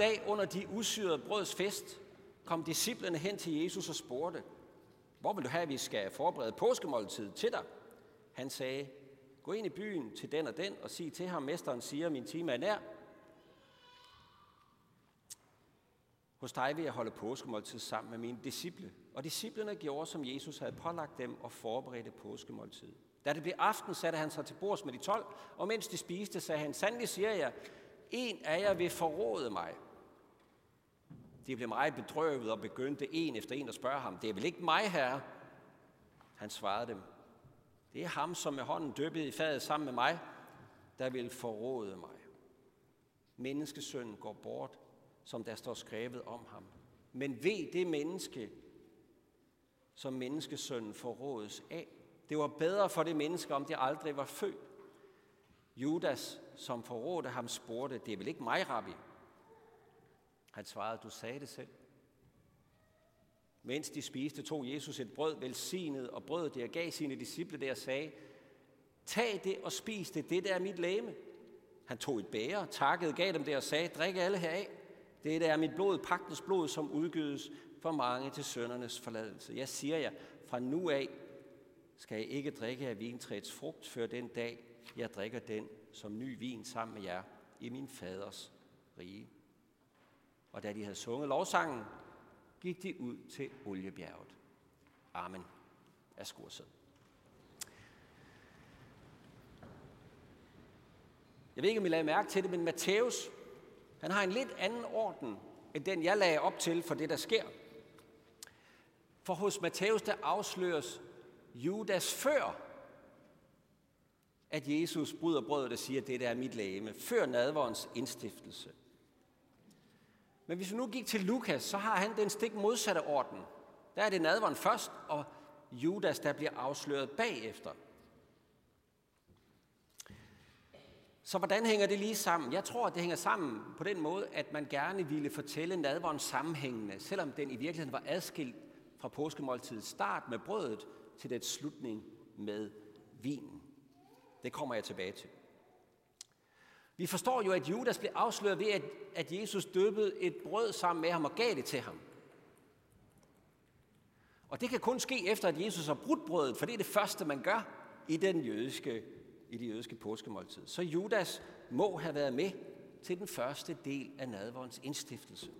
dag under de usyrede brøds fest kom disciplene hen til Jesus og spurgte, hvor vil du have, at vi skal forberede påskemåltid til dig? Han sagde, gå ind i byen til den og den og sig til ham, mesteren siger, min time er nær. Hos dig vil jeg holde påskemåltid sammen med mine disciple. Og disciplene gjorde, som Jesus havde pålagt dem og forberedte påskemåltid. Da det blev aften, satte han sig til bords med de tolv, og mens de spiste, sagde han, sandelig siger jeg, en af jer vil forråde mig. De blev meget bedrøvet og begyndte en efter en at spørge ham, det er vel ikke mig, herre? Han svarede dem, det er ham, som med hånden dyppede i fadet sammen med mig, der vil forråde mig. Menneskesønnen går bort, som der står skrevet om ham. Men ved det menneske, som menneskesønnen forrådes af. Det var bedre for det menneske, om det aldrig var født. Judas, som forrådte ham, spurgte, det er vel ikke mig, rabbi? Han svarede, du sagde det selv. Mens de spiste, tog Jesus et brød velsignet og brød det og gav sine disciple det og sagde, tag det og spis det, det der er mit læme. Han tog et bære, takkede, gav dem det og sagde, drik alle heraf. Det der er mit blod, pagtens blod, som udgydes for mange til søndernes forladelse. Jeg siger jer, fra nu af skal jeg ikke drikke af vintræets frugt, før den dag, jeg drikker den som ny vin sammen med jer i min faders rige. Og da de havde sunget lovsangen, gik de ud til oliebjerget. Amen. Af skursæd. Jeg ved ikke, om I lagde mærke til det, men Matthæus, han har en lidt anden orden, end den jeg lagde op til for det, der sker. For hos Matthæus, der afsløres Judas før, at Jesus bryder brødet og siger, at det der er mit lægeme, før nadvorens indstiftelse. Men hvis vi nu gik til Lukas, så har han den stik modsatte orden. Der er det nadveren først, og Judas, der bliver afsløret bagefter. Så hvordan hænger det lige sammen? Jeg tror, at det hænger sammen på den måde, at man gerne ville fortælle nadveren sammenhængende, selvom den i virkeligheden var adskilt fra påskemåltidets start med brødet til dets slutning med vinen. Det kommer jeg tilbage til. Vi forstår jo, at Judas blev afsløret ved, at, at Jesus døbede et brød sammen med ham og gav det til ham. Og det kan kun ske efter, at Jesus har brudt brødet, for det er det første, man gør i, den jødiske, i det jødiske påskemåltid. Så Judas må have været med til den første del af nadvårens indstiftelse.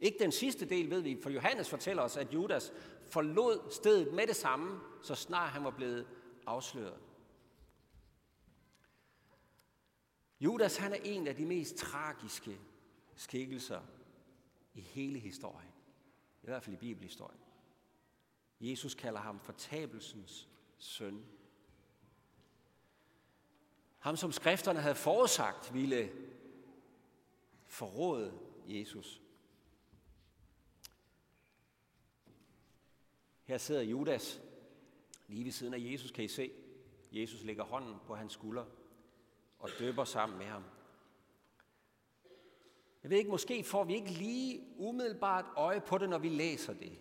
Ikke den sidste del ved vi, for Johannes fortæller os, at Judas forlod stedet med det samme, så snart han var blevet afsløret. Judas han er en af de mest tragiske skikkelser i hele historien. I hvert fald i bibelhistorien. Jesus kalder ham fortabelsens søn. Ham, som skrifterne havde forudsagt, ville forråde Jesus. Her sidder Judas lige ved siden af Jesus, kan I se. Jesus lægger hånden på hans skulder og døber sammen med ham. Jeg ved ikke, måske får vi ikke lige umiddelbart øje på det, når vi læser det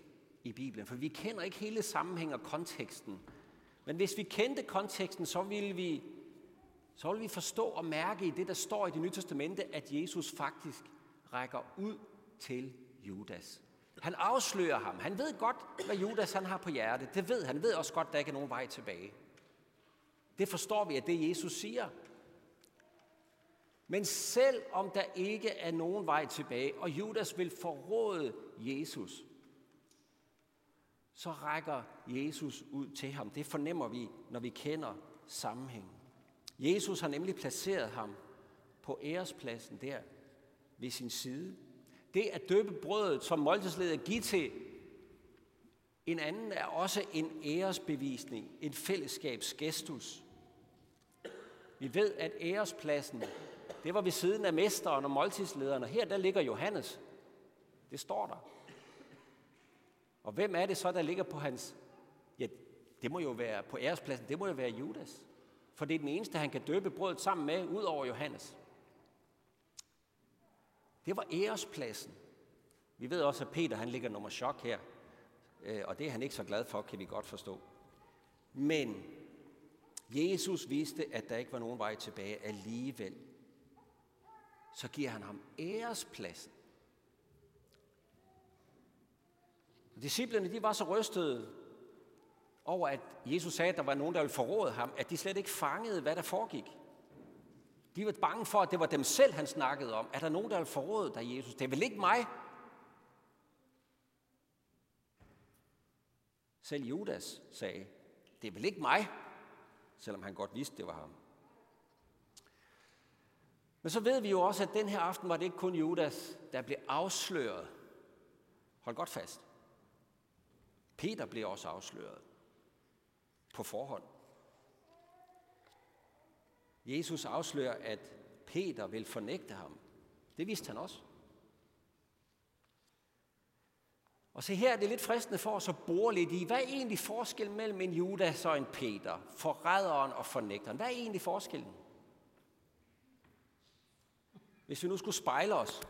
i Bibelen, for vi kender ikke hele sammenhæng og konteksten. Men hvis vi kendte konteksten, så ville vi, så ville vi forstå og mærke i det, der står i det nye testamente, at Jesus faktisk rækker ud til Judas. Han afslører ham. Han ved godt, hvad Judas han har på hjertet. Det ved han. Han ved også godt, at der ikke er nogen vej tilbage. Det forstår vi, at det Jesus siger. Men selv om der ikke er nogen vej tilbage, og Judas vil forråde Jesus, så rækker Jesus ud til ham. Det fornemmer vi, når vi kender sammenhængen. Jesus har nemlig placeret ham på ærespladsen der ved sin side. Det at døbe brødet, som måltidsleder giver til en anden, er også en æresbevisning, en fællesskabsgestus. Vi ved, at ærespladsen det var ved siden af mesteren og måltidslederen, og her der ligger Johannes. Det står der. Og hvem er det så, der ligger på hans... Ja, det må jo være på ærespladsen, det må jo være Judas. For det er den eneste, han kan døbe brødet sammen med, ud over Johannes. Det var ærespladsen. Vi ved også, at Peter han ligger nummer chok her. Øh, og det er han ikke så glad for, kan vi godt forstå. Men Jesus vidste, at der ikke var nogen vej tilbage alligevel så giver han ham ærespladsen. Disciplerne de var så rystede over, at Jesus sagde, at der var nogen, der ville forråde ham, at de slet ikke fangede, hvad der foregik. De var bange for, at det var dem selv, han snakkede om. Er der nogen, der vil forråde dig, Jesus? Det er vel ikke mig? Selv Judas sagde, det er vel ikke mig, selvom han godt vidste, det var ham. Men så ved vi jo også, at den her aften var det ikke kun Judas, der blev afsløret. Hold godt fast. Peter blev også afsløret på forhånd. Jesus afslører, at Peter vil fornægte ham. Det vidste han også. Og se her er det lidt fristende for os at bore lidt i, hvad er egentlig forskellen mellem en Judas og en Peter, forræderen og fornægteren? Hvad er egentlig forskellen? Hvis vi nu skulle spejle os,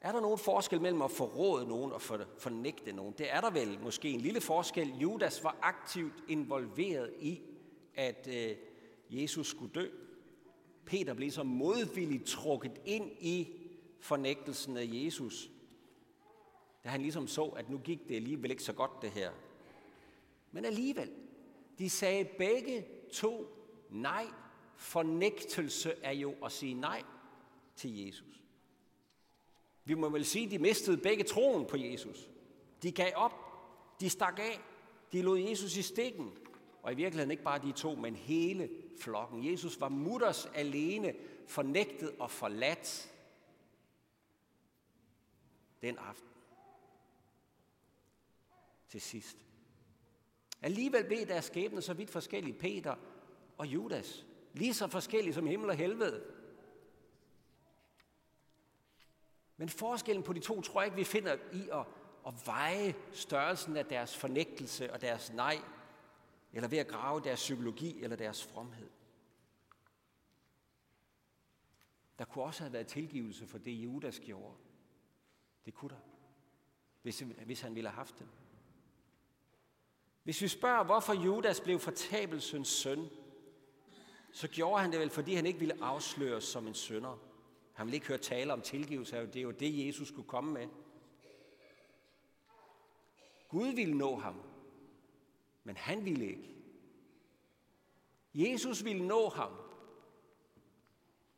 er der nogen forskel mellem at forråde nogen og fornægte nogen? Det er der vel måske en lille forskel. Judas var aktivt involveret i, at øh, Jesus skulle dø. Peter blev så modvilligt trukket ind i fornægtelsen af Jesus, da han ligesom så, at nu gik det alligevel ikke så godt det her. Men alligevel, de sagde begge to nej. Fornægtelse er jo at sige nej til Jesus. Vi må vel sige, at de mistede begge troen på Jesus. De gav op, de stak af, de lod Jesus i stikken. Og i virkeligheden ikke bare de to, men hele flokken. Jesus var mutters alene, fornægtet og forladt den aften. Til sidst. Alligevel blev deres skæbne så vidt forskellige, Peter og Judas. Lige så forskellige som himmel og helvede. Men forskellen på de to tror jeg ikke, vi finder i at, at veje størrelsen af deres fornægtelse og deres nej, eller ved at grave deres psykologi eller deres fromhed. Der kunne også have været tilgivelse for det, Judas gjorde. Det kunne der, hvis, hvis han ville have haft det. Hvis vi spørger, hvorfor Judas blev fortabelsens søn, så gjorde han det vel, fordi han ikke ville afsløres som en sønder. Han ville ikke høre tale om tilgivelse, det er jo det, Jesus skulle komme med. Gud ville nå ham, men han ville ikke. Jesus ville nå ham,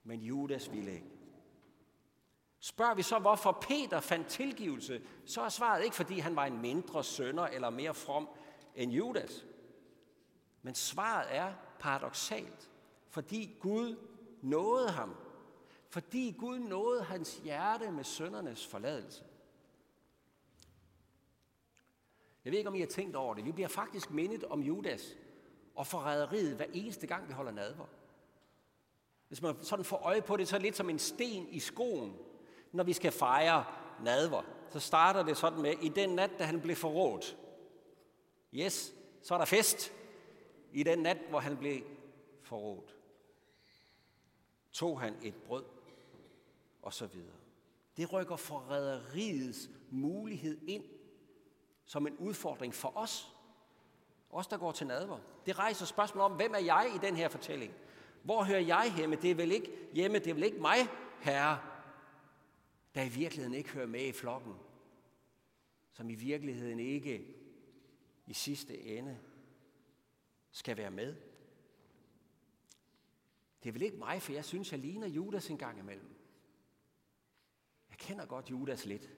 men Judas ville ikke. Spørger vi så, hvorfor Peter fandt tilgivelse, så er svaret ikke, fordi han var en mindre sønder eller mere from end Judas. Men svaret er paradoxalt, fordi Gud nåede ham. Fordi Gud nåede hans hjerte med søndernes forladelse. Jeg ved ikke, om I har tænkt over det. Vi bliver faktisk mindet om Judas og forræderiet hver eneste gang, vi holder nadver. Hvis man sådan får øje på det, så er det lidt som en sten i skoen, når vi skal fejre nadver. Så starter det sådan med, i den nat, da han blev forrådt. Yes, så er der fest. I den nat, hvor han blev forrådt. Tog han et brød, og så videre. Det rykker forræderiets mulighed ind som en udfordring for os. Os, der går til nadver. Det rejser spørgsmålet om, hvem er jeg i den her fortælling? Hvor hører jeg hjemme? Det er vel ikke hjemme, det er vel ikke mig, herre, der i virkeligheden ikke hører med i flokken. Som i virkeligheden ikke i sidste ende skal være med. Det er vel ikke mig, for jeg synes, jeg ligner Judas en gang imellem. Jeg kender godt Judas lidt.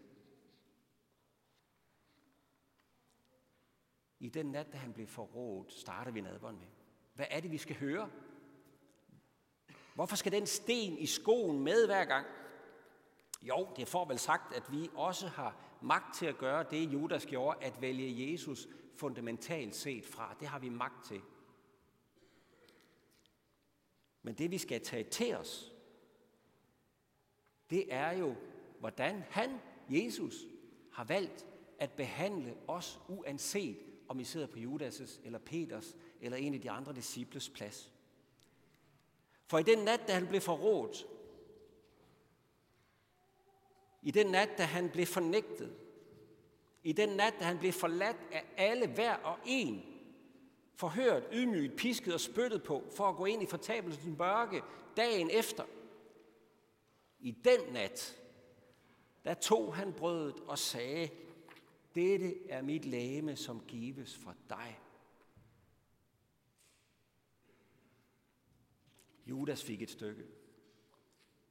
I den nat, da han blev forrådt, starter vi nadvånd med. Hvad er det, vi skal høre? Hvorfor skal den sten i skoen med hver gang? Jo, det får vel sagt, at vi også har magt til at gøre det, Judas gjorde, at vælge Jesus fundamentalt set fra. Det har vi magt til. Men det, vi skal tage til os, det er jo, hvordan han, Jesus, har valgt at behandle os uanset om vi sidder på Judas' eller Peters eller en af de andre disciples plads. For i den nat, da han blev forrådt, i den nat, da han blev fornægtet, i den nat, da han blev forladt af alle, hver og en, forhørt, ydmyget, pisket og spyttet på, for at gå ind i fortabelsens mørke dagen efter, I den nat, der tog han brødet og sagde, dette er mit læme, som gives for dig. Judas fik et stykke.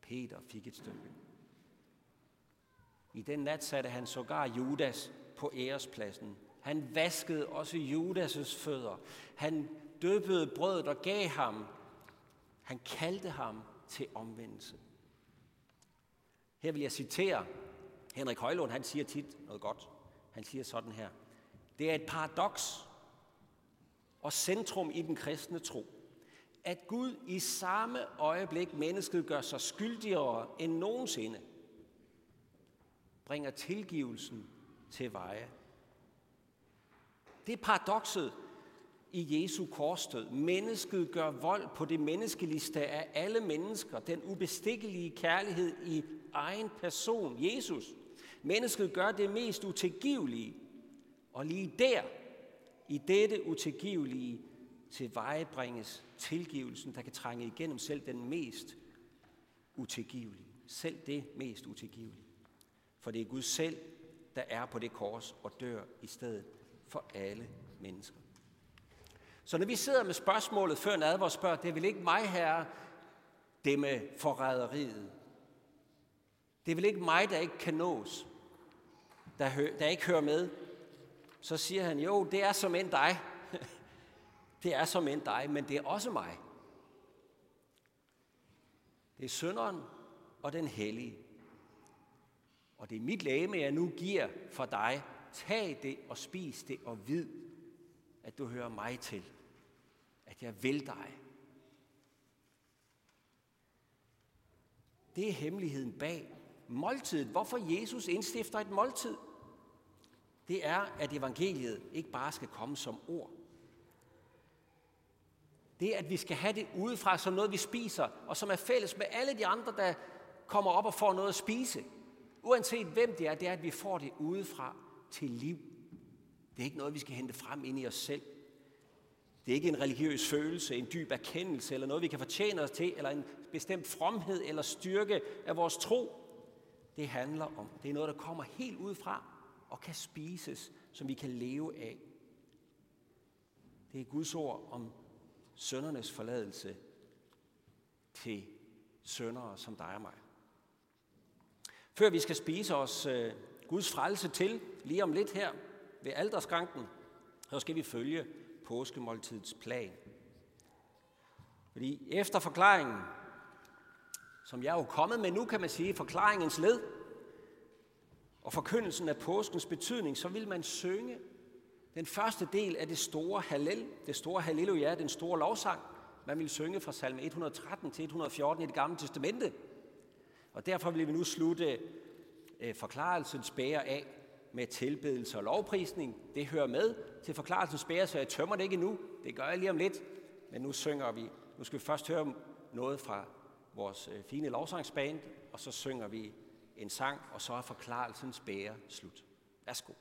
Peter fik et stykke. I den nat satte han sågar Judas på ærespladsen. Han vaskede også Judas' fødder. Han døbede brødet og gav ham. Han kaldte ham til omvendelse. Her vil jeg citere Henrik Højlund, han siger tit noget godt. Han siger sådan her. Det er et paradoks og centrum i den kristne tro, at Gud i samme øjeblik mennesket gør sig skyldigere end nogensinde, bringer tilgivelsen til veje. Det er paradokset i Jesu korsstød. Mennesket gør vold på det menneskeligste af alle mennesker, den ubestikkelige kærlighed i egen person, Jesus. Mennesket gør det mest utilgivelige, og lige der, i dette utilgivelige, tilvejebringes tilgivelsen, der kan trænge igennem selv den mest utilgivelige. Selv det mest utilgivelige. For det er Gud selv, der er på det kors og dør i stedet for alle mennesker. Så når vi sidder med spørgsmålet før nadver spørger, det er vel ikke mig, herre, det med forræderiet. Det er vel ikke mig, der ikke kan nås, der, hø- der ikke hører med. Så siger han, jo, det er som end dig. det er som end dig, men det er også mig. Det er sønderen og den hellige. Og det er mit læme, jeg nu giver for dig. Tag det og spis det og vid, at du hører mig til. At jeg vil dig. Det er hemmeligheden bag måltidet. Hvorfor Jesus indstifter et måltid? Det er, at evangeliet ikke bare skal komme som ord. Det er, at vi skal have det udefra som noget, vi spiser, og som er fælles med alle de andre, der kommer op og får noget at spise. Uanset hvem det er, det er, at vi får det udefra til liv. Det er ikke noget, vi skal hente frem ind i os selv. Det er ikke en religiøs følelse, en dyb erkendelse, eller noget, vi kan fortjene os til, eller en bestemt fromhed eller styrke af vores tro. Det handler om, det er noget, der kommer helt udefra og kan spises, som vi kan leve af. Det er Guds ord om søndernes forladelse til søndere som dig og mig. Før vi skal spise os øh, Guds frelse til, lige om lidt her ved alderskranken, så skal vi følge påskemåltidets plan. Fordi efter forklaringen, som jeg er jo kommet med nu, kan man sige, forklaringens led, og forkyndelsen af påskens betydning, så vil man synge den første del af det store Hallel, det store Halleluja, den store lovsang, man vil synge fra salme 113 til 114 i det gamle testamente. Og derfor vil vi nu slutte Øh, forklarelsens bærer af med tilbedelse og lovprisning. Det hører med til forklarelsens bærer, så jeg tømmer det ikke nu. Det gør jeg lige om lidt. Men nu synger vi. Nu skal vi først høre noget fra vores øh, fine lovsangsband, og så synger vi en sang, og så er forklarelsens bære slut. Værsgo.